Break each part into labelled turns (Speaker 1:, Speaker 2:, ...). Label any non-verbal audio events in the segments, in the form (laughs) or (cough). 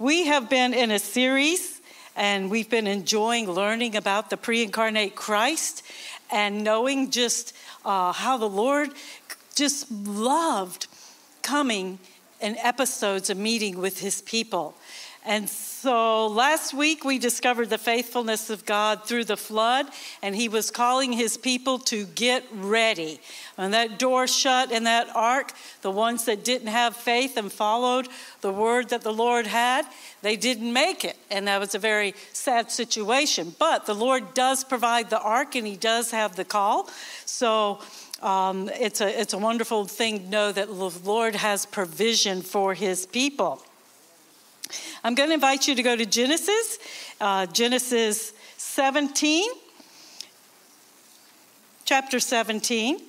Speaker 1: We have been in a series and we've been enjoying learning about the pre incarnate Christ and knowing just uh, how the Lord just loved coming in episodes of meeting with his people. And so last week we discovered the faithfulness of God through the flood, and He was calling His people to get ready. When that door shut in that ark, the ones that didn't have faith and followed the word that the Lord had, they didn't make it. And that was a very sad situation. But the Lord does provide the ark, and He does have the call. So um, it's, a, it's a wonderful thing to know that the Lord has provision for His people. I'm going to invite you to go to Genesis, uh, Genesis 17, chapter 17.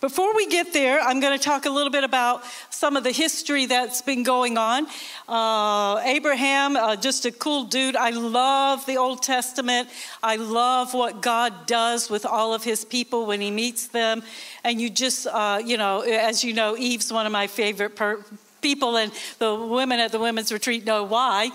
Speaker 1: Before we get there, I'm going to talk a little bit about some of the history that's been going on. Uh, Abraham, uh, just a cool dude. I love the Old Testament. I love what God does with all of his people when he meets them. And you just, uh, you know, as you know, Eve's one of my favorite per- people, and the women at the women's retreat know why.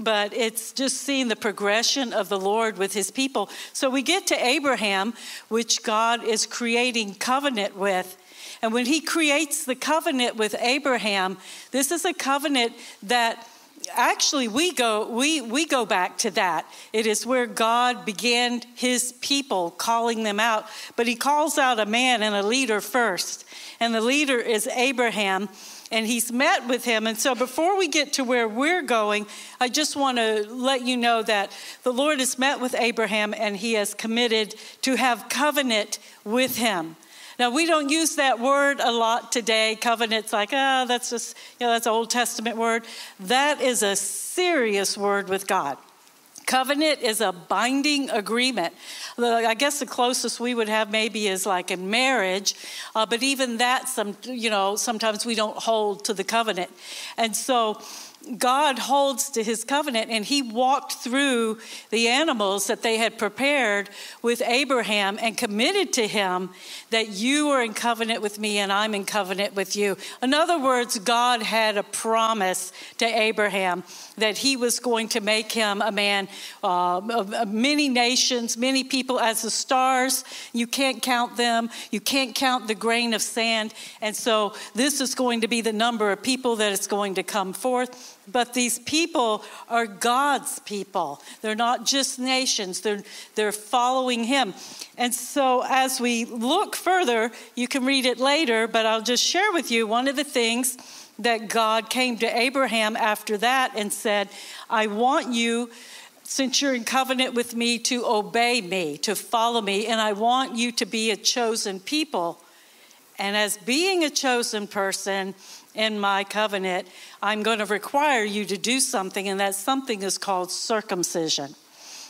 Speaker 1: But it's just seeing the progression of the Lord with his people. So we get to Abraham, which God is creating covenant with. And when he creates the covenant with Abraham, this is a covenant that actually we go we we go back to that it is where god began his people calling them out but he calls out a man and a leader first and the leader is abraham and he's met with him. And so, before we get to where we're going, I just want to let you know that the Lord has met with Abraham and he has committed to have covenant with him. Now, we don't use that word a lot today. Covenant's like, oh, that's just, you know, that's an Old Testament word. That is a serious word with God. Covenant is a binding agreement. I guess the closest we would have maybe is like in marriage, uh, but even that, some you know, sometimes we don't hold to the covenant, and so God holds to his covenant, and he walked through the animals that they had prepared with Abraham and committed to him that you are in covenant with me and I'm in covenant with you. In other words, God had a promise to Abraham that he was going to make him a man uh, of many nations, many people as the stars. You can't count them, you can't count the grain of sand. And so, this is going to be the number of people that is going to come forth. But these people are God's people. They're not just nations, they're, they're following Him. And so, as we look further, you can read it later, but I'll just share with you one of the things that God came to Abraham after that and said, I want you, since you're in covenant with me, to obey me, to follow me, and I want you to be a chosen people. And as being a chosen person, in my covenant, I'm going to require you to do something, and that something is called circumcision.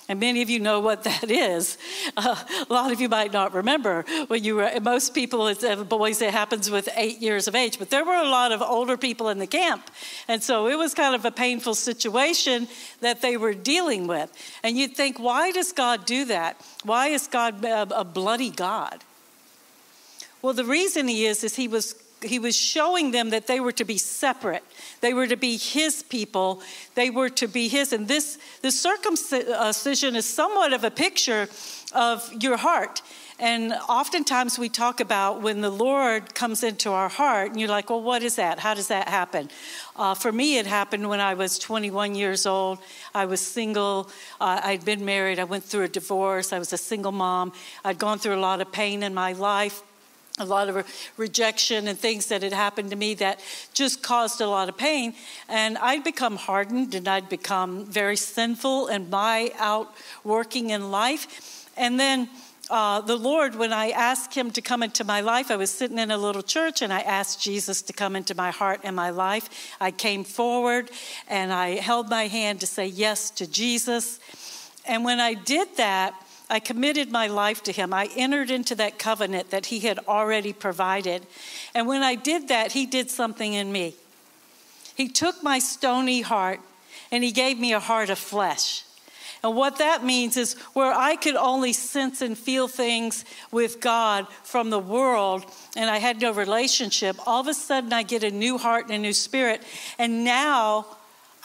Speaker 1: And many of you know what that (laughs) is. Uh, a lot of you might not remember when you were, most people, it's uh, boys, it happens with eight years of age, but there were a lot of older people in the camp. And so it was kind of a painful situation that they were dealing with. And you'd think, why does God do that? Why is God a, a bloody God? Well, the reason he is, is he was he was showing them that they were to be separate. They were to be his people. They were to be his. And this, this circumcision is somewhat of a picture of your heart. And oftentimes we talk about when the Lord comes into our heart, and you're like, well, what is that? How does that happen? Uh, for me, it happened when I was 21 years old. I was single. Uh, I'd been married. I went through a divorce. I was a single mom. I'd gone through a lot of pain in my life a lot of rejection and things that had happened to me that just caused a lot of pain. And I'd become hardened and I'd become very sinful in my outworking in life. And then uh, the Lord, when I asked Him to come into my life, I was sitting in a little church and I asked Jesus to come into my heart and my life. I came forward and I held my hand to say yes to Jesus. And when I did that, I committed my life to him. I entered into that covenant that he had already provided. And when I did that, he did something in me. He took my stony heart and he gave me a heart of flesh. And what that means is where I could only sense and feel things with God from the world and I had no relationship, all of a sudden I get a new heart and a new spirit. And now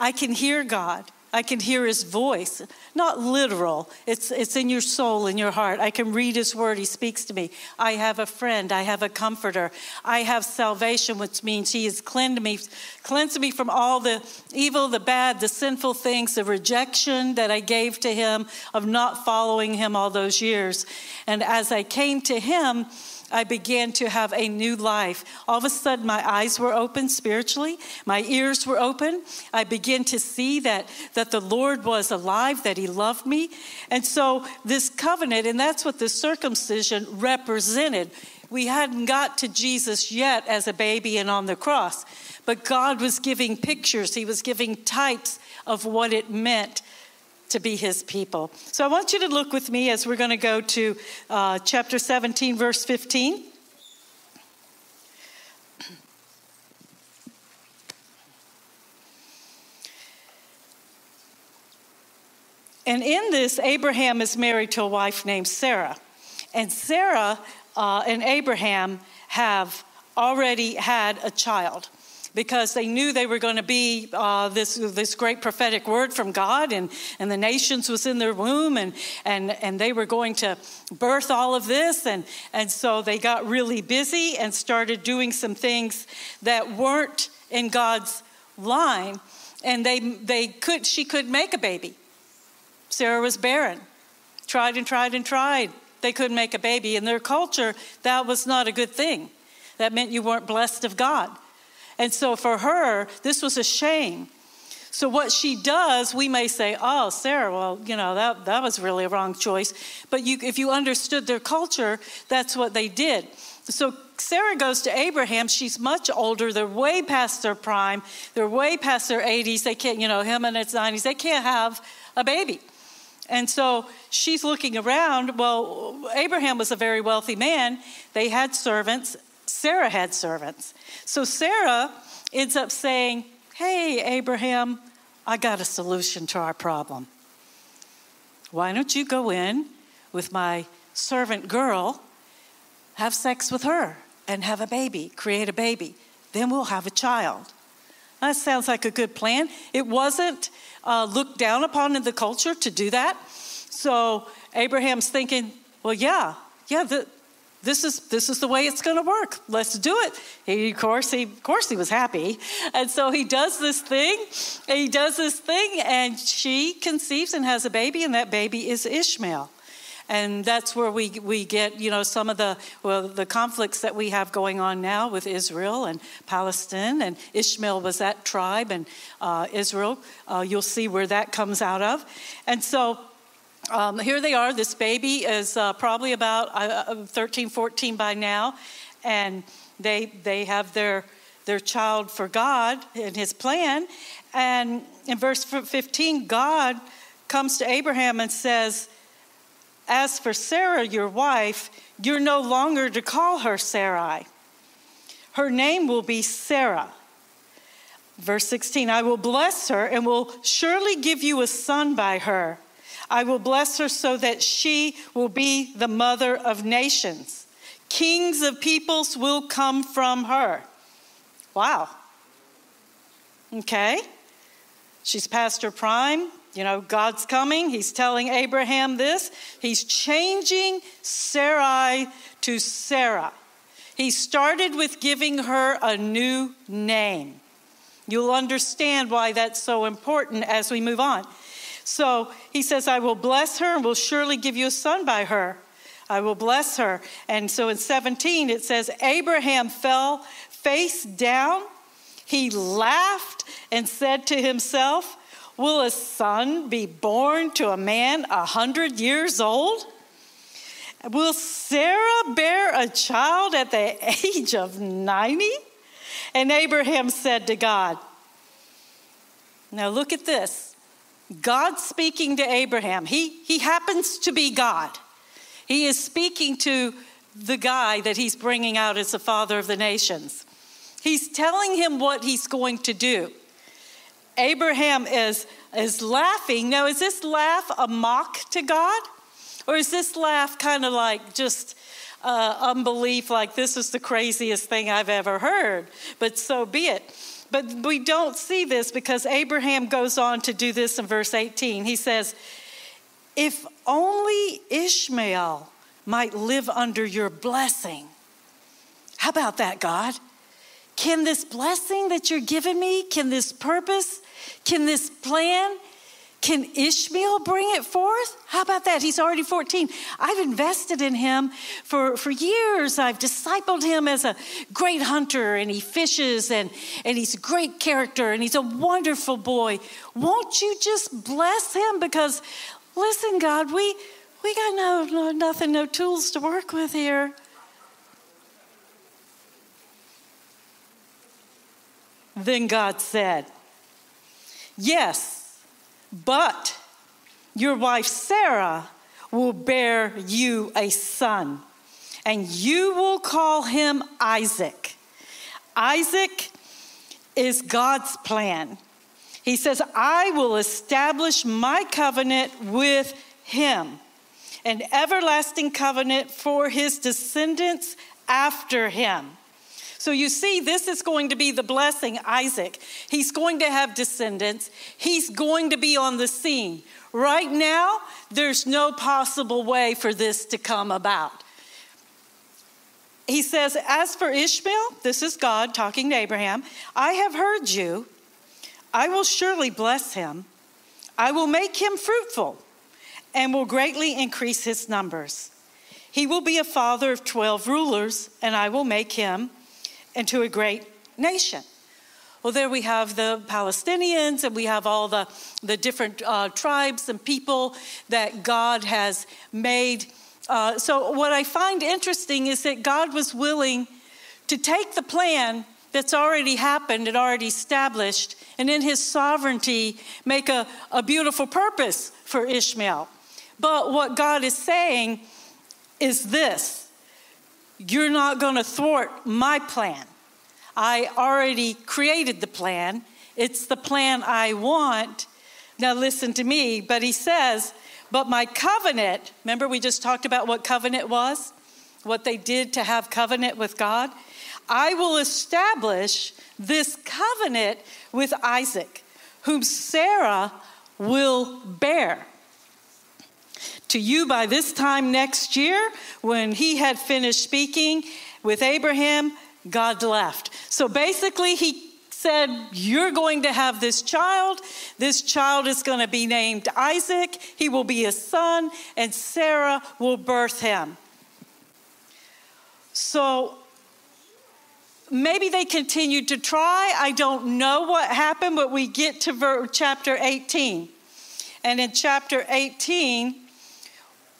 Speaker 1: I can hear God. I can hear his voice, not literal. It's, it's in your soul, in your heart. I can read his word. He speaks to me. I have a friend. I have a comforter. I have salvation, which means he has cleansed me, cleansed me from all the evil, the bad, the sinful things, the rejection that I gave to him of not following him all those years. And as I came to him, I began to have a new life. All of a sudden, my eyes were open spiritually, my ears were open. I began to see that, that the Lord was alive, that He loved me. And so, this covenant, and that's what the circumcision represented. We hadn't got to Jesus yet as a baby and on the cross, but God was giving pictures, He was giving types of what it meant to be his people. So I want you to look with me as we're going to go to uh, chapter 17, verse 15. And in this, Abraham is married to a wife named Sarah. And Sarah uh, and Abraham have already had a child because they knew they were going to be uh, this, this great prophetic word from God, and, and the nations was in their womb, and, and, and they were going to birth all of this. And, and so they got really busy and started doing some things that weren't in God's line. And they, they could, she could make a baby. Sarah was barren, tried and tried and tried. They couldn't make a baby. In their culture, that was not a good thing. That meant you weren't blessed of God. And so for her, this was a shame. So what she does, we may say, "Oh, Sarah, well, you know that that was really a wrong choice." But you, if you understood their culture, that's what they did. So Sarah goes to Abraham. She's much older. They're way past their prime. They're way past their 80s. They can't, you know, him in his 90s. They can't have a baby. And so she's looking around. Well, Abraham was a very wealthy man. They had servants. Sarah had servants. So Sarah ends up saying, Hey, Abraham, I got a solution to our problem. Why don't you go in with my servant girl, have sex with her, and have a baby, create a baby? Then we'll have a child. That sounds like a good plan. It wasn't uh, looked down upon in the culture to do that. So Abraham's thinking, well, yeah, yeah, the, this is this is the way it's going to work. Let's do it. He, of course, he of course he was happy, and so he does this thing. he does this thing, and she conceives and has a baby, and that baby is Ishmael. And that's where we, we get, you know, some of the well, the conflicts that we have going on now with Israel and Palestine. And Ishmael was that tribe, and uh, Israel. Uh, you'll see where that comes out of. And so um, here they are. This baby is uh, probably about uh, uh 13, 14 by now, and they they have their their child for God in His plan. And in verse 15, God comes to Abraham and says, "As for Sarah, your wife, you're no longer to call her Sarai. Her name will be Sarah." Verse 16, I will bless her and will surely give you a son by her. I will bless her so that she will be the mother of nations. Kings of peoples will come from her. Wow. Okay. She's past her prime. You know, God's coming. He's telling Abraham this. He's changing Sarai to Sarah. He started with giving her a new name. You'll understand why that's so important as we move on. So he says, I will bless her and will surely give you a son by her. I will bless her. And so in 17, it says, Abraham fell face down. He laughed and said to himself, Will a son be born to a man a hundred years old? Will Sarah bear a child at the age of 90? And Abraham said to God, Now look at this. God speaking to Abraham. He, he happens to be God. He is speaking to the guy that he's bringing out as the father of the nations. He's telling him what he's going to do. Abraham is, is laughing. Now, is this laugh a mock to God? Or is this laugh kind of like just uh, unbelief, like this is the craziest thing I've ever heard? But so be it. But we don't see this because Abraham goes on to do this in verse 18. He says, If only Ishmael might live under your blessing. How about that, God? Can this blessing that you're giving me, can this purpose, can this plan, can Ishmael bring it forth? How about that? He's already 14. I've invested in him for, for years. I've discipled him as a great hunter, and he fishes, and, and he's a great character, and he's a wonderful boy. Won't you just bless him? Because, listen, God, we, we got no, no nothing, no tools to work with here. Then God said, Yes, but your wife Sarah will bear you a son, and you will call him Isaac. Isaac is God's plan. He says, I will establish my covenant with him, an everlasting covenant for his descendants after him. So you see, this is going to be the blessing, Isaac. He's going to have descendants, he's going to be on the scene. Right now, there's no possible way for this to come about. He says, As for Ishmael, this is God talking to Abraham, I have heard you. I will surely bless him. I will make him fruitful and will greatly increase his numbers. He will be a father of 12 rulers, and I will make him into a great nation. Well, there we have the Palestinians, and we have all the, the different uh, tribes and people that God has made. Uh, so, what I find interesting is that God was willing to take the plan that's already happened and already established, and in his sovereignty, make a, a beautiful purpose for Ishmael. But what God is saying is this you're not going to thwart my plan. I already created the plan. It's the plan I want. Now, listen to me. But he says, But my covenant, remember we just talked about what covenant was? What they did to have covenant with God? I will establish this covenant with Isaac, whom Sarah will bear to you by this time next year, when he had finished speaking with Abraham, God left. So basically, he said, You're going to have this child. This child is going to be named Isaac. He will be a son, and Sarah will birth him. So maybe they continued to try. I don't know what happened, but we get to chapter 18. And in chapter 18,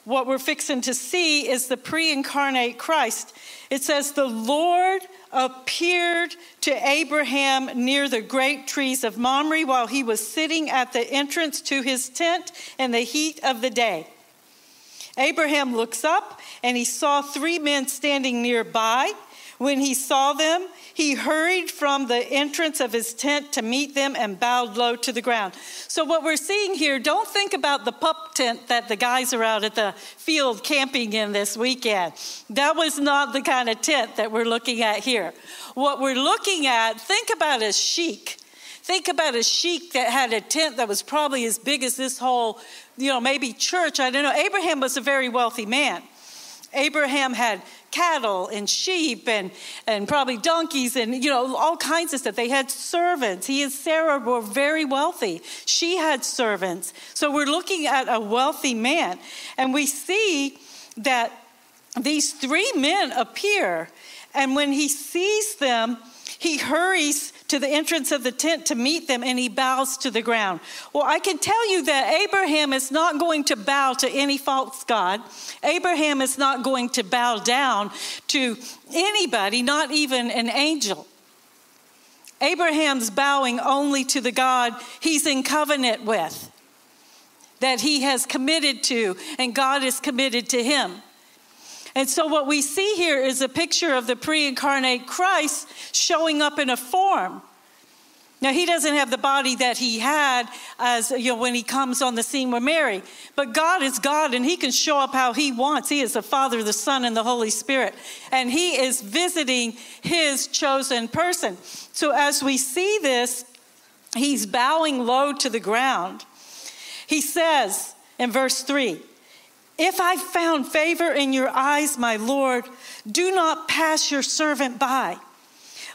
Speaker 1: what we're fixing to see is the pre incarnate Christ. It says, The Lord appeared to Abraham near the great trees of Mamre while he was sitting at the entrance to his tent in the heat of the day. Abraham looks up and he saw three men standing nearby. When he saw them, he hurried from the entrance of his tent to meet them and bowed low to the ground. So, what we're seeing here, don't think about the pup tent that the guys are out at the field camping in this weekend. That was not the kind of tent that we're looking at here. What we're looking at, think about a sheik. Think about a sheik that had a tent that was probably as big as this whole, you know, maybe church. I don't know. Abraham was a very wealthy man. Abraham had cattle and sheep and, and probably donkeys and, you know, all kinds of stuff. They had servants. He and Sarah were very wealthy. She had servants. So we're looking at a wealthy man. And we see that these three men appear. And when he sees them, he hurries to the entrance of the tent to meet them and he bows to the ground. Well, I can tell you that Abraham is not going to bow to any false God. Abraham is not going to bow down to anybody, not even an angel. Abraham's bowing only to the God he's in covenant with, that he has committed to, and God is committed to him. And so, what we see here is a picture of the pre incarnate Christ showing up in a form. Now, he doesn't have the body that he had as, you know, when he comes on the scene with Mary. But God is God and he can show up how he wants. He is the Father, the Son, and the Holy Spirit. And he is visiting his chosen person. So as we see this, he's bowing low to the ground. He says in verse 3 If I found favor in your eyes, my Lord, do not pass your servant by.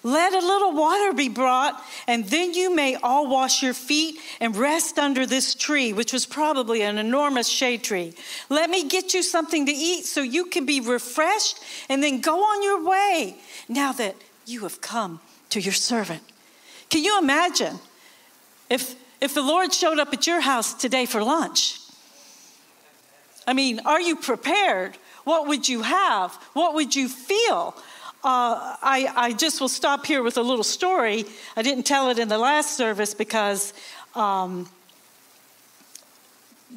Speaker 1: Let a little water be brought, and then you may all wash your feet and rest under this tree, which was probably an enormous shade tree. Let me get you something to eat so you can be refreshed and then go on your way now that you have come to your servant. Can you imagine if, if the Lord showed up at your house today for lunch? I mean, are you prepared? What would you have? What would you feel? Uh, I, I, just will stop here with a little story. I didn't tell it in the last service because um,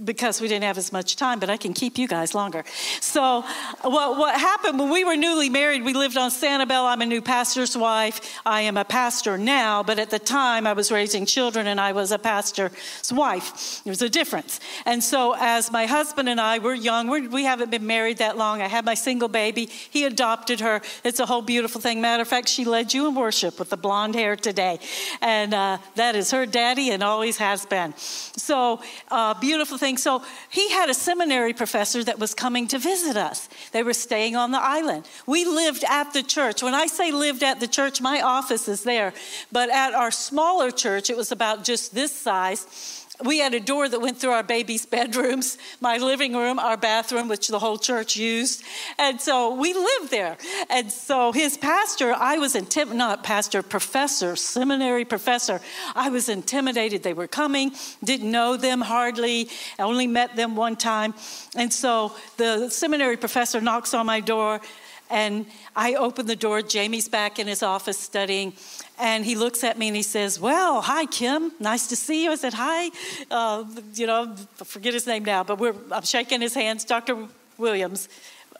Speaker 1: because we didn't have as much time, but I can keep you guys longer. So, what, what happened when we were newly married, we lived on Sanibel. I'm a new pastor's wife. I am a pastor now, but at the time I was raising children and I was a pastor's wife. There's a difference. And so, as my husband and I were young, we're, we have not been married that long. I had my single baby. He adopted her. It's a whole beautiful thing. Matter of fact, she led you in worship with the blonde hair today. And uh, that is her daddy and always has been. So, uh, beautiful So he had a seminary professor that was coming to visit us. They were staying on the island. We lived at the church. When I say lived at the church, my office is there. But at our smaller church, it was about just this size we had a door that went through our baby's (laughs) bedrooms, my living room, our bathroom, which the whole church used. And so we lived there. And so his pastor, I was intimidated, not pastor, professor, seminary professor, I was intimidated. They were coming, didn't know them hardly, I only met them one time. And so the seminary professor knocks on my door. And I open the door. Jamie's back in his office studying. And he looks at me and he says, Well, hi, Kim. Nice to see you. I said, Hi. Uh, you know, forget his name now, but I'm shaking his hands. Dr. Williams.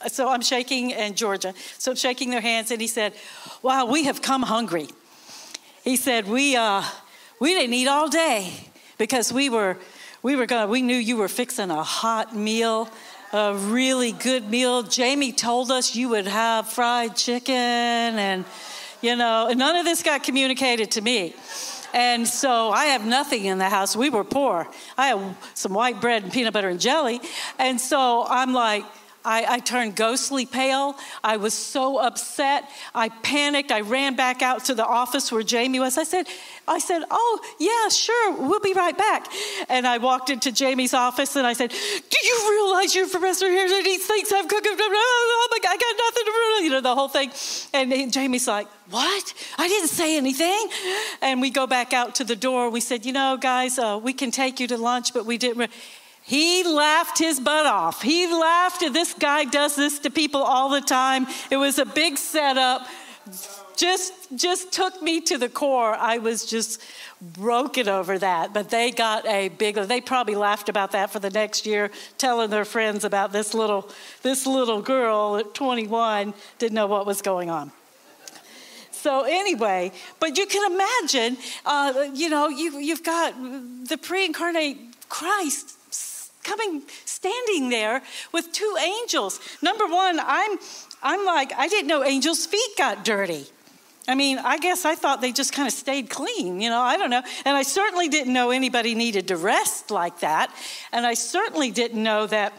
Speaker 1: So I'm shaking, and Georgia. So I'm shaking their hands, and he said, Wow, we have come hungry. He said, We, uh, we didn't eat all day because we were, we were going, we knew you were fixing a hot meal a really good meal. Jamie told us you would have fried chicken and you know, and none of this got communicated to me. And so I have nothing in the house. We were poor. I have some white bread and peanut butter and jelly. And so I'm like, I, I, turned ghostly pale. I was so upset. I panicked. I ran back out to the office where Jamie was. I said, I said, Oh, yeah, sure, we'll be right back. And I walked into Jamie's office and I said, Do you realize your professor here that he thinks I'm cooking? Oh my God, I got nothing to ruin, you know, the whole thing. And Jamie's like, What? I didn't say anything. And we go back out to the door. We said, You know, guys, uh, we can take you to lunch, but we didn't. He laughed his butt off. He laughed. This guy does this to people all the time. It was a big setup. Just, just took me to the core. I was just broken over that. But they got a big. They probably laughed about that for the next year, telling their friends about this little, this little girl at 21 didn't know what was going on. So anyway, but you can imagine, uh, you know, you, you've got the pre-incarnate Christ coming, standing there with two angels. Number one, I'm, I'm like, I didn't know angels' feet got dirty. I mean, I guess I thought they just kind of stayed clean, you know, I don't know. And I certainly didn't know anybody needed to rest like that. And I certainly didn't know that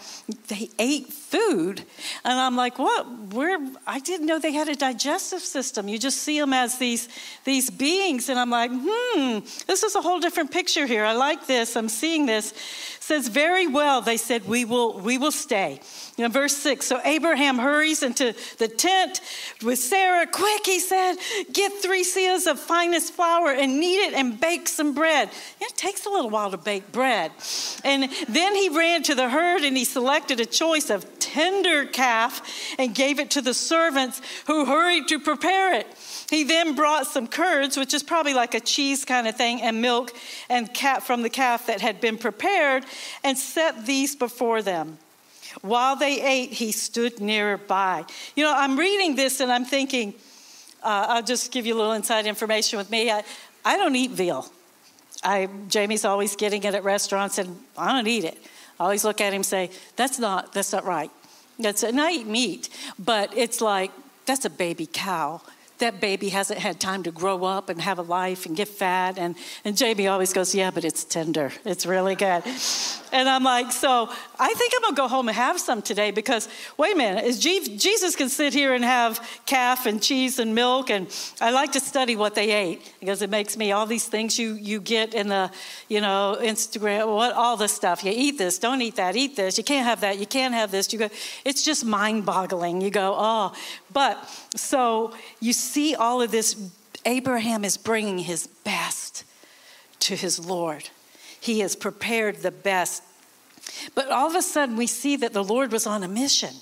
Speaker 1: they ate food. And I'm like, what? Where? I didn't know they had a digestive system. You just see them as these, these beings. And I'm like, hmm, this is a whole different picture here. I like this. I'm seeing this. Says, very well, they said, we will, we will stay. You know, verse 6 So Abraham hurries into the tent with Sarah. Quick, he said, get three seahs of finest flour and knead it and bake some bread. It takes a little while to bake bread. And then he ran to the herd and he selected a choice of tender calf and gave it to the servants who hurried to prepare it. He then brought some curds, which is probably like a cheese kind of thing, and milk and cat from the calf that had been prepared, and set these before them. While they ate, he stood nearby. You know, I'm reading this and I'm thinking, uh, I'll just give you a little inside information with me. I, I don't eat veal. I, Jamie's always getting it at restaurants, and I don't eat it. I always look at him and say, "That's not that's not right." That's and I eat meat, but it's like that's a baby cow that baby hasn't had time to grow up and have a life and get fat. And, and Jamie always goes, Yeah, but it's tender. It's really good. And I'm like, So I think I'm going to go home and have some today because, wait a minute, is Jesus can sit here and have calf and cheese and milk. And I like to study what they ate because it makes me all these things you, you get in the, you know, Instagram, what, all this stuff. You eat this, don't eat that, eat this. You can't have that, you can't have this. You go, it's just mind boggling. You go, Oh, but so you see all of this. Abraham is bringing his best to his Lord. He has prepared the best. But all of a sudden, we see that the Lord was on a mission.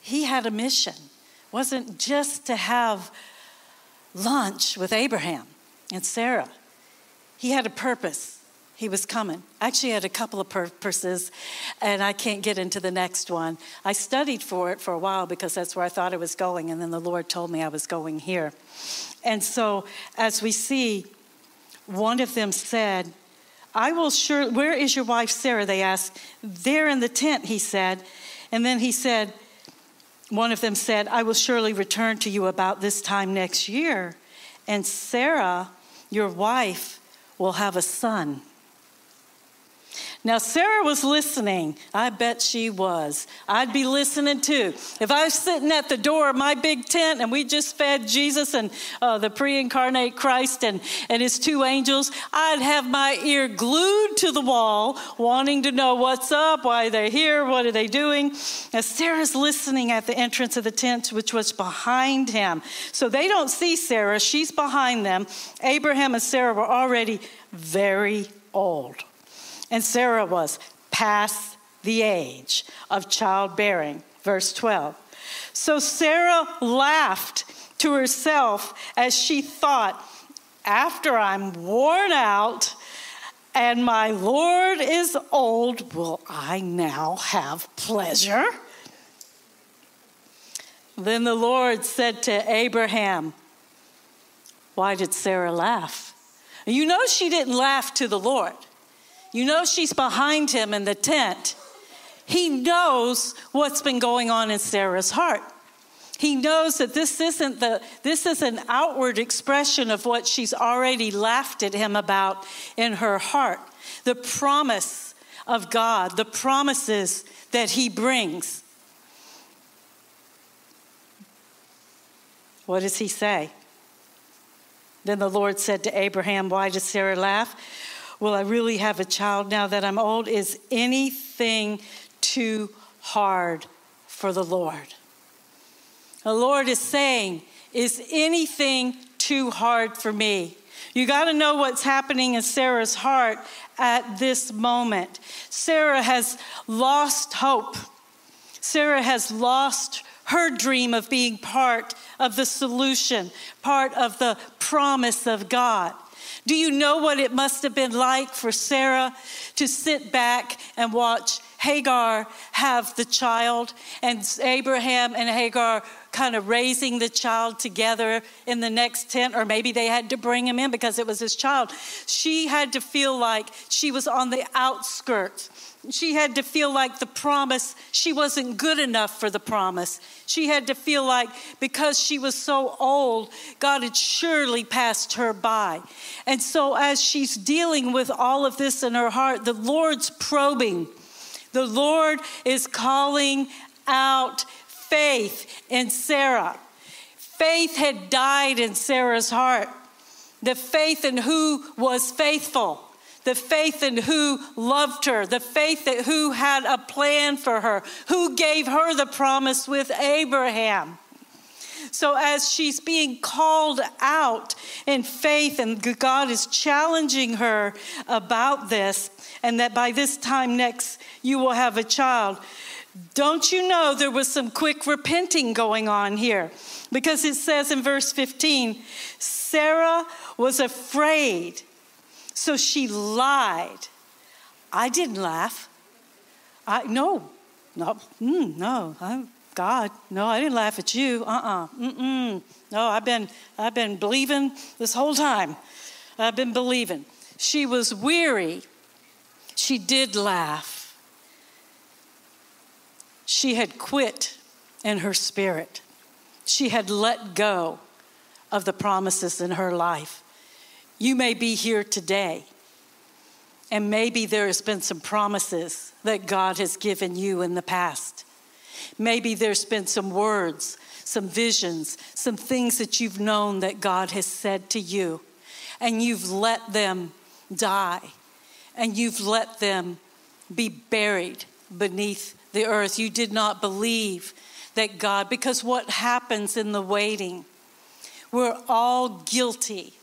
Speaker 1: He had a mission. It wasn't just to have lunch with Abraham and Sarah. He had a purpose. He was coming. I actually had a couple of purposes, and I can't get into the next one. I studied for it for a while because that's where I thought I was going, and then the Lord told me I was going here. And so, as we see, one of them said, I will sure, where is your wife Sarah? They asked. There in the tent, he said. And then he said, one of them said, I will surely return to you about this time next year. And Sarah, your wife, will have a son. Now, Sarah was listening. I bet she was. I'd be listening too. If I was sitting at the door of my big tent and we just fed Jesus and uh, the pre incarnate Christ and, and his two angels, I'd have my ear glued to the wall, wanting to know what's up, why they're here, what are they doing. As Sarah's listening at the entrance of the tent, which was behind him. So they don't see Sarah, she's behind them. Abraham and Sarah were already very old and Sarah was past the age of childbearing. Verse 12. So Sarah laughed to herself as she thought, After I'm worn out and my Lord is old, will I now have pleasure? Then the Lord said to Abraham, Why did Sarah laugh? You know, she didn't laugh to the Lord. You know, she's behind him in the tent. He knows what's been going on in Sarah's heart. He knows that this isn't the this is an outward expression of what she's already laughed at him about in her heart. The promise of God, the promises that he brings. What does he say? Then the Lord said to Abraham, Why does Sarah laugh? Will I really have a child now that I'm old? Is anything too hard for the Lord? The Lord is saying, Is anything too hard for me? You got to know what's happening in Sarah's heart at this moment. Sarah has lost hope. Sarah has lost her dream of being part of the solution, part of the promise of God. Do you know what it must have been like for Sarah to sit back and watch Hagar have the child and Abraham and Hagar kind of raising the child together in the next tent, or maybe they had to bring him in because it was his child. She had to feel like she was on the outskirts she had to feel like the promise, she wasn't good enough for the promise. She had to feel like because she was so old, God had surely passed her by. And so, as she's dealing with all of this in her heart, the Lord's probing. The Lord is calling out faith in Sarah. Faith had died in Sarah's heart. The faith in who was faithful the faith in who loved her, the faith that who had a plan for her, who gave her the promise with Abraham. So, as she's being called out in faith, and God is challenging her about this, and that by this time next you will have a child, don't you know there was some quick repenting going on here? Because it says in verse 15, Sarah was afraid so she lied. I didn't laugh. I no, no, mm, no. I, God, no, I didn't laugh at you. Uh-uh. Mm-mm. No, I've been, I've been believing this whole time. I've been believing. She was weary. She did laugh. She had quit in her spirit. She had let go of the promises in her life. You may be here today, and maybe there has been some promises that God has given you in the past. Maybe there's been some words, some visions, some things that you've known that God has said to you, and you've let them die, and you've let them be buried beneath the earth. You did not believe that God, because what happens in the waiting, we're all guilty.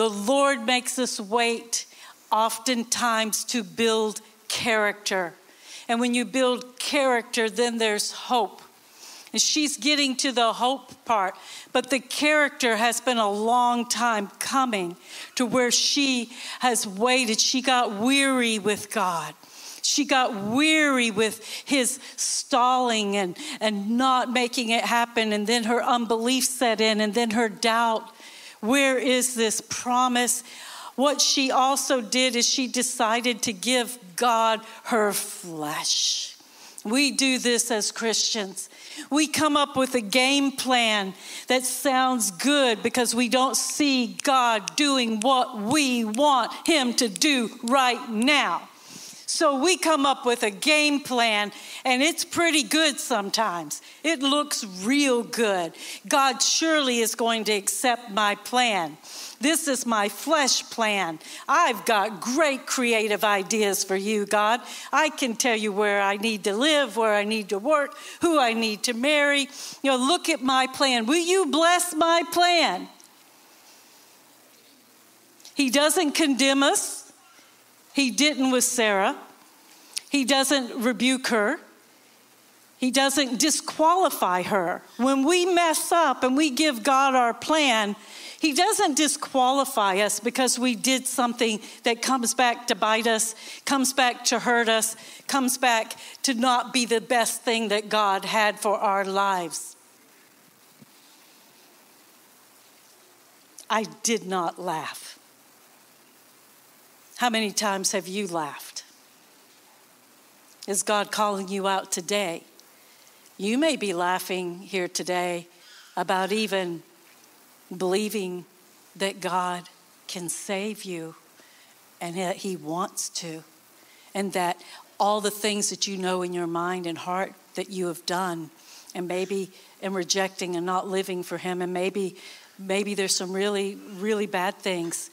Speaker 1: The Lord makes us wait oftentimes to build character. And when you build character, then there's hope. And she's getting to the hope part, but the character has been a long time coming to where she has waited. She got weary with God. She got weary with his stalling and, and not making it happen. And then her unbelief set in, and then her doubt. Where is this promise? What she also did is she decided to give God her flesh. We do this as Christians. We come up with a game plan that sounds good because we don't see God doing what we want Him to do right now. So we come up with a game plan, and it's pretty good sometimes. It looks real good. God surely is going to accept my plan. This is my flesh plan. I've got great creative ideas for you, God. I can tell you where I need to live, where I need to work, who I need to marry. You know, look at my plan. Will you bless my plan? He doesn't condemn us. He didn't with Sarah. He doesn't rebuke her. He doesn't disqualify her. When we mess up and we give God our plan, he doesn't disqualify us because we did something that comes back to bite us, comes back to hurt us, comes back to not be the best thing that God had for our lives. I did not laugh. How many times have you laughed? Is God calling you out today? You may be laughing here today about even believing that God can save you and that He wants to, and that all the things that you know in your mind and heart that you have done, and maybe in rejecting and not living for Him, and maybe maybe there's some really really bad things.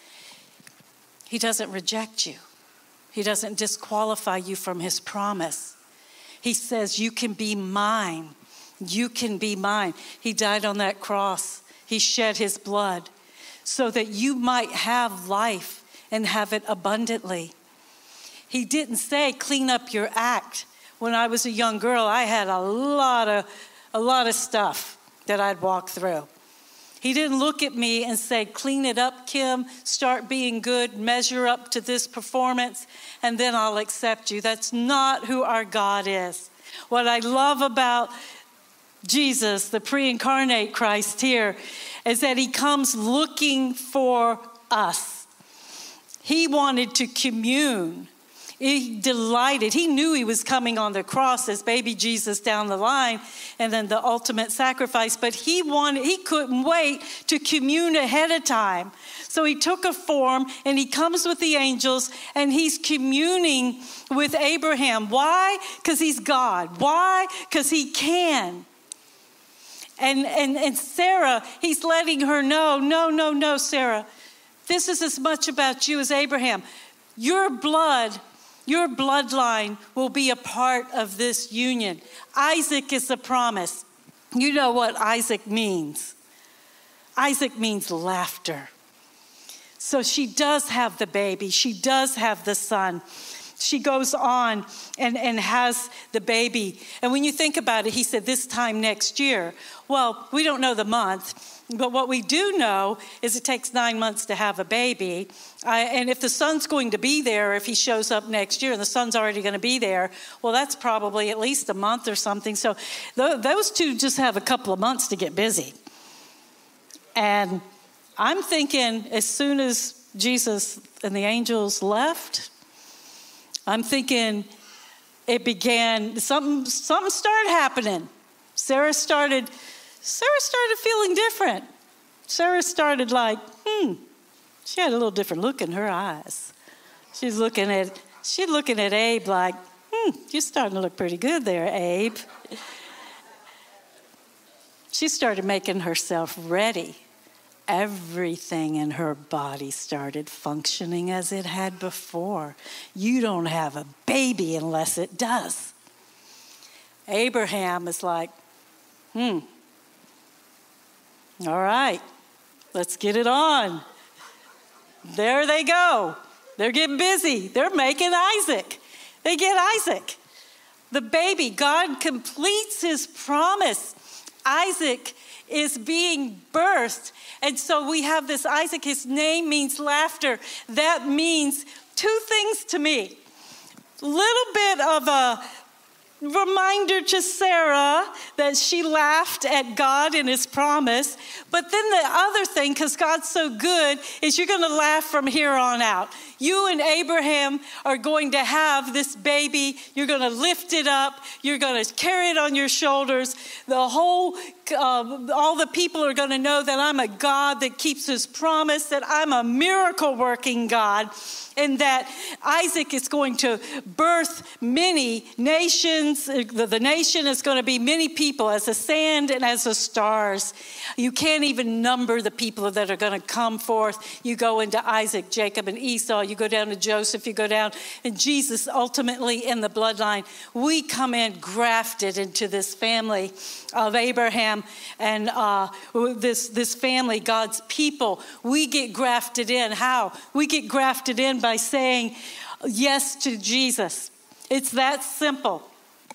Speaker 1: He doesn't reject you. He doesn't disqualify you from His promise. He says, You can be mine. You can be mine. He died on that cross he shed his blood so that you might have life and have it abundantly. He didn't say, clean up your act. When I was a young girl, I had a lot of, a lot of stuff that I'd walk through. He didn't look at me and say, Clean it up, Kim, start being good, measure up to this performance, and then I'll accept you. That's not who our God is. What I love about Jesus, the pre incarnate Christ here, is that he comes looking for us. He wanted to commune. He delighted. He knew he was coming on the cross as baby Jesus down the line and then the ultimate sacrifice, but he wanted he couldn't wait to commune ahead of time. So he took a form and he comes with the angels and he's communing with Abraham. Why? Cuz he's God. Why? Cuz he can. And, and, and Sarah, he's letting her know no, no, no, Sarah. This is as much about you as Abraham. Your blood, your bloodline will be a part of this union. Isaac is the promise. You know what Isaac means. Isaac means laughter. So she does have the baby, she does have the son. She goes on and, and has the baby. And when you think about it, he said this time next year. Well, we don't know the month. But what we do know is it takes nine months to have a baby. Uh, and if the son's going to be there, if he shows up next year and the son's already going to be there, well, that's probably at least a month or something. So th- those two just have a couple of months to get busy. And I'm thinking as soon as Jesus and the angels left, I'm thinking it began, something, something started happening. Sarah started Sarah started feeling different. Sarah started like, hmm, she had a little different look in her eyes. She's looking at, she's looking at Abe like, hmm, you're starting to look pretty good there, Abe. She started making herself ready. Everything in her body started functioning as it had before. You don't have a baby unless it does. Abraham is like, hmm, all right, let's get it on. There they go. They're getting busy. They're making Isaac. They get Isaac. The baby, God completes his promise. Isaac is being birthed. And so we have this Isaac, his name means laughter. That means two things to me. Little bit of a reminder to Sarah that she laughed at God and his promise. But then the other thing, because God's so good, is you're going to laugh from here on out. You and Abraham are going to have this baby. You're going to lift it up. You're going to carry it on your shoulders. The whole, uh, all the people are going to know that I'm a God that keeps his promise, that I'm a miracle working God and that Isaac is going to birth many nations. The, the nation is going to be many people as the sand and as the stars. You can't even number the people that are going to come forth. You go into Isaac, Jacob, and Esau. You go down to Joseph. You go down, and Jesus ultimately in the bloodline. We come in grafted into this family of Abraham and uh, this, this family, God's people. We get grafted in. How? We get grafted in by saying yes to Jesus. It's that simple.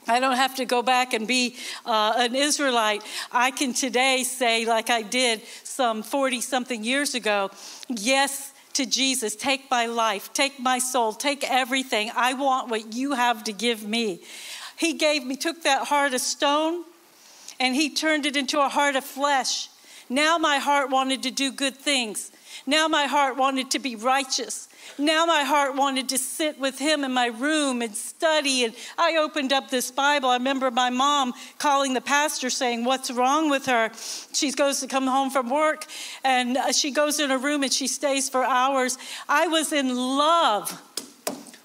Speaker 1: I don't have to go back and be uh, an Israelite. I can today say, like I did some 40 something years ago, yes to Jesus. Take my life, take my soul, take everything. I want what you have to give me. He gave me, took that heart of stone and he turned it into a heart of flesh. Now my heart wanted to do good things. Now my heart wanted to be righteous. Now my heart wanted to sit with him in my room and study. And I opened up this Bible. I remember my mom calling the pastor saying, What's wrong with her? She goes to come home from work and uh, she goes in her room and she stays for hours. I was in love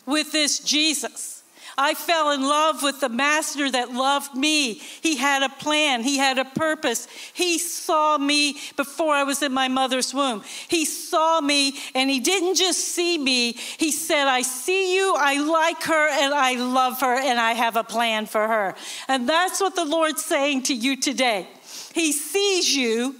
Speaker 1: with this Jesus. I fell in love with the master that loved me. He had a plan, he had a purpose. He saw me before I was in my mother's womb. He saw me and he didn't just see me, he said, I see you, I like her, and I love her, and I have a plan for her. And that's what the Lord's saying to you today. He sees you,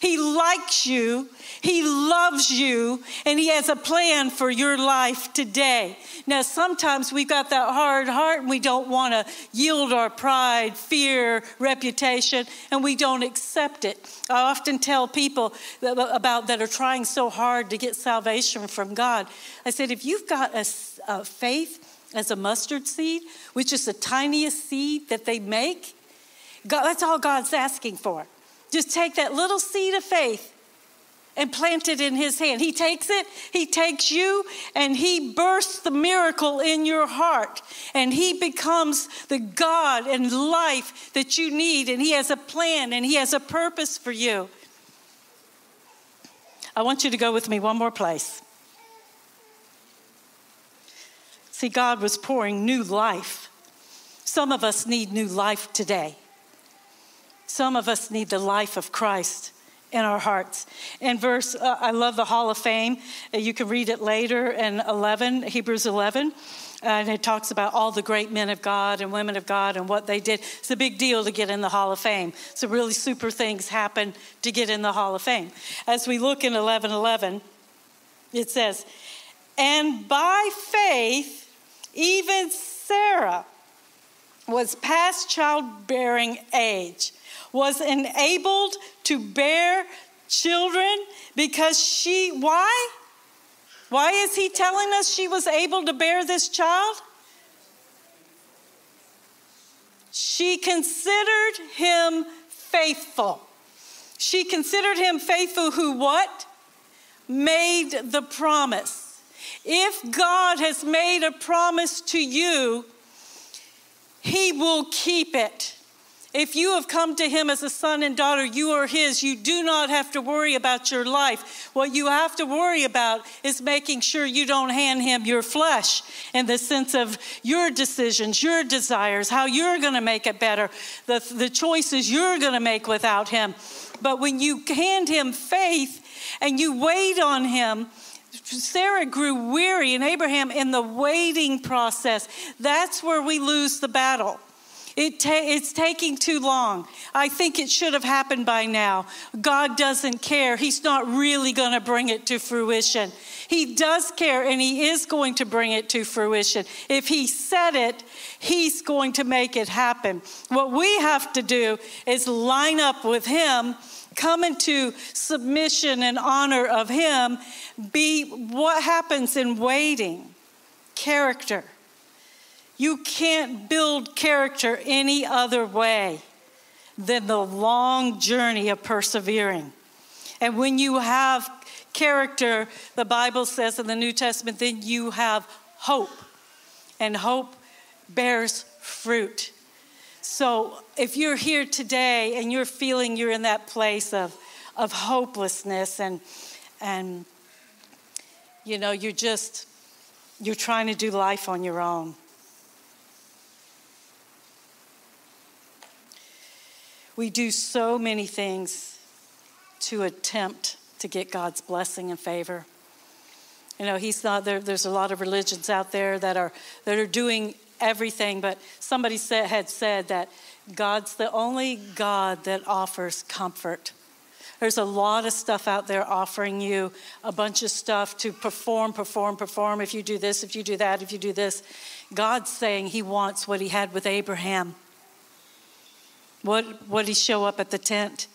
Speaker 1: he likes you, he loves you and He has a plan for your life today. Now, sometimes we've got that hard heart and we don't want to yield our pride, fear, reputation, and we don't accept it. I often tell people that, about that are trying so hard to get salvation from God. I said, if you've got a, a faith as a mustard seed, which is the tiniest seed that they make, God, that's all God's asking for. Just take that little seed of faith and plant it in his hand. He takes it, he takes you, and he bursts the miracle in your heart. And he becomes the God and life that you need. And he has a plan and he has a purpose for you. I want you to go with me one more place. See, God was pouring new life. Some of us need new life today. Some of us need the life of Christ in our hearts. And verse, uh, I love the Hall of Fame. Uh, you can read it later in 11, Hebrews 11. and it talks about all the great men of God and women of God and what they did. It's a big deal to get in the Hall of Fame. So, really super things happen to get in the Hall of Fame. As we look in 11 11, it says, And by faith, even Sarah was past childbearing age, was enabled to bear children because she, why? Why is he telling us she was able to bear this child? She considered him faithful. She considered him faithful who what? Made the promise. If God has made a promise to you, he will keep it. If you have come to him as a son and daughter, you are his. You do not have to worry about your life. What you have to worry about is making sure you don't hand him your flesh in the sense of your decisions, your desires, how you're going to make it better, the, the choices you're going to make without him. But when you hand him faith and you wait on him, Sarah grew weary and Abraham in the waiting process. That's where we lose the battle. It ta- it's taking too long. I think it should have happened by now. God doesn't care. He's not really going to bring it to fruition. He does care and He is going to bring it to fruition. If He said it, He's going to make it happen. What we have to do is line up with Him, come into submission and honor of Him, be what happens in waiting, character you can't build character any other way than the long journey of persevering. And when you have character, the Bible says in the New Testament, then you have hope. And hope bears fruit. So if you're here today and you're feeling you're in that place of, of hopelessness and and you know you're just you're trying to do life on your own We do so many things to attempt to get God's blessing and favor. You know, he's not there. There's a lot of religions out there that are that are doing everything, but somebody said, had said that God's the only God that offers comfort. There's a lot of stuff out there offering you a bunch of stuff to perform, perform, perform. If you do this, if you do that, if you do this. God's saying He wants what He had with Abraham what, did he show up at the tent?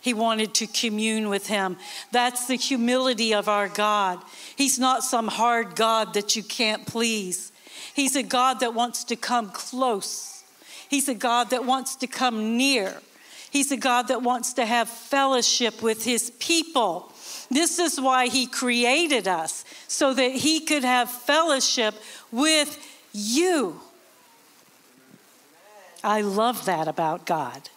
Speaker 1: He wanted to commune with him. That's the humility of our God. He's not some hard God that you can't please. He's a God that wants to come close. He's a God that wants to come near. He's a God that wants to have fellowship with his people. This is why he created us, so that he could have fellowship with you. I love that about God.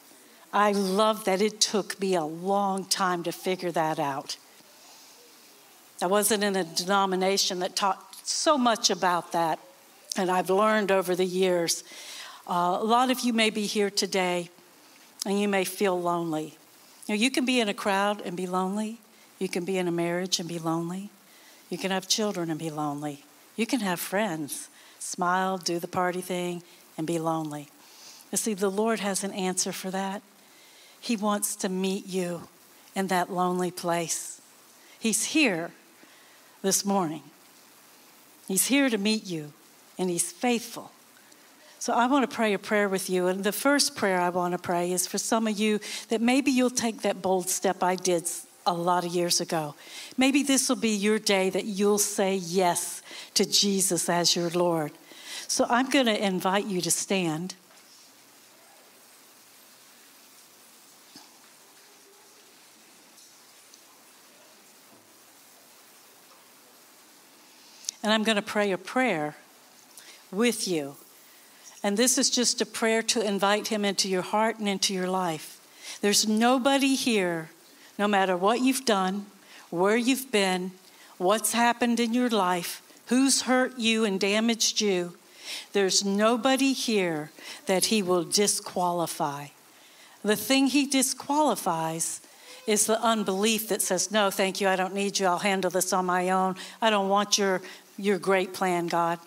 Speaker 1: I love that it took me a long time to figure that out. I wasn't in a denomination that taught so much about that, and I've learned over the years. Uh, a lot of you may be here today and you may feel lonely. You, know, you can be in a crowd and be lonely. You can be in a marriage and be lonely. You can have children and be lonely. You can have friends, smile, do the party thing, and be lonely. You see, the Lord has an answer for that. He wants to meet you in that lonely place. He's here this morning. He's here to meet you, and He's faithful. So I want to pray a prayer with you. And the first prayer I want to pray is for some of you that maybe you'll take that bold step I did a lot of years ago. Maybe this will be your day that you'll say yes to Jesus as your Lord. So I'm going to invite you to stand. And I'm going to pray a prayer with you. And this is just a prayer to invite Him into your heart and into your life. There's nobody here, no matter what you've done, where you've been, what's happened in your life, who's hurt you and damaged you. There's nobody here that He will disqualify. The thing He disqualifies is the unbelief that says, No, thank you, I don't need you, I'll handle this on my own. I don't want your your great plan, God.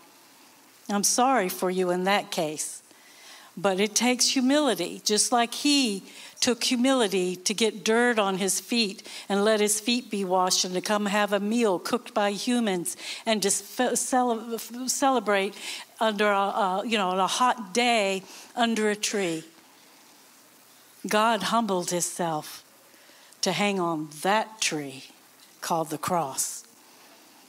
Speaker 1: I'm sorry for you in that case. But it takes humility, just like he took humility to get dirt on his feet and let his feet be washed and to come have a meal cooked by humans and to celebrate under a, a you know on a hot day under a tree. God humbled himself to hang on that tree called the cross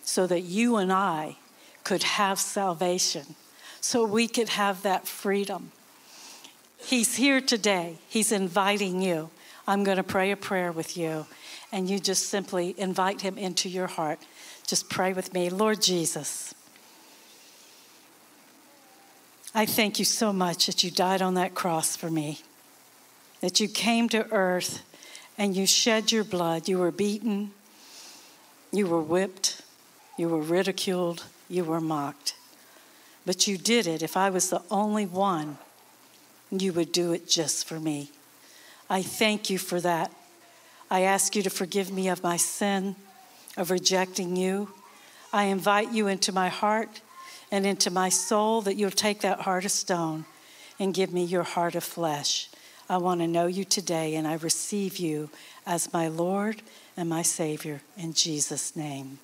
Speaker 1: so that you and I could have salvation, so we could have that freedom. He's here today. He's inviting you. I'm going to pray a prayer with you, and you just simply invite him into your heart. Just pray with me. Lord Jesus, I thank you so much that you died on that cross for me, that you came to earth and you shed your blood. You were beaten, you were whipped, you were ridiculed, you were mocked. But you did it. If I was the only one you would do it just for me. I thank you for that. I ask you to forgive me of my sin of rejecting you. I invite you into my heart and into my soul that you'll take that heart of stone and give me your heart of flesh. I want to know you today and I receive you as my Lord and my Savior in Jesus' name.